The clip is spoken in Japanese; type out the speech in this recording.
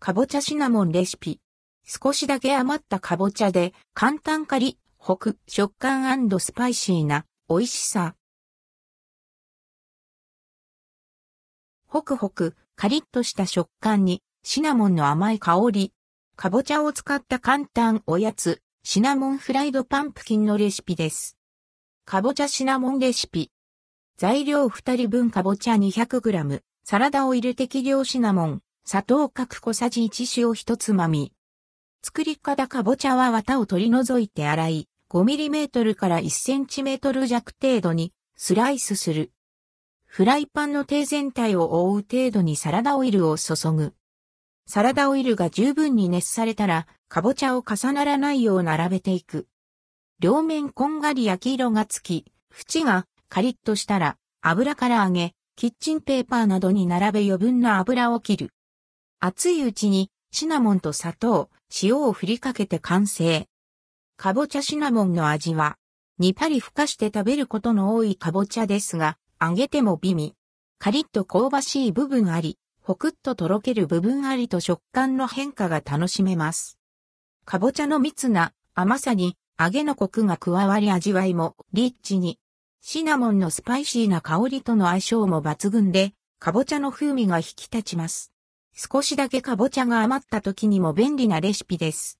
かぼちゃシナモンレシピ。少しだけ余ったかぼちゃで簡単カリ、ホク、食感スパイシーな美味しさ。ホクホク、カリッとした食感にシナモンの甘い香り。かぼちゃを使った簡単おやつ、シナモンフライドパンプキンのレシピです。かぼちゃシナモンレシピ。材料2人分かぼちゃ 200g、サラダオイル適量シナモン、砂糖各小さじ1塩1つまみ。作り方かぼちゃは綿を取り除いて洗い、5mm から 1cm 弱程度にスライスする。フライパンの底全体を覆う程度にサラダオイルを注ぐ。サラダオイルが十分に熱されたら、かぼちゃを重ならないよう並べていく。両面こんがり焼き色がつき、縁がカリッとしたら、油から揚げ、キッチンペーパーなどに並べ余分な油を切る。熱いうちにシナモンと砂糖、塩を振りかけて完成。かぼちゃシナモンの味は、にパリふかして食べることの多いかぼちゃですが、揚げても美味。カリッと香ばしい部分あり、ほくっととろける部分ありと食感の変化が楽しめます。かぼちゃの蜜な甘さに揚げのコクが加わり味わいもリッチに。シナモンのスパイシーな香りとの相性も抜群で、かぼちゃの風味が引き立ちます。少しだけかぼちゃが余った時にも便利なレシピです。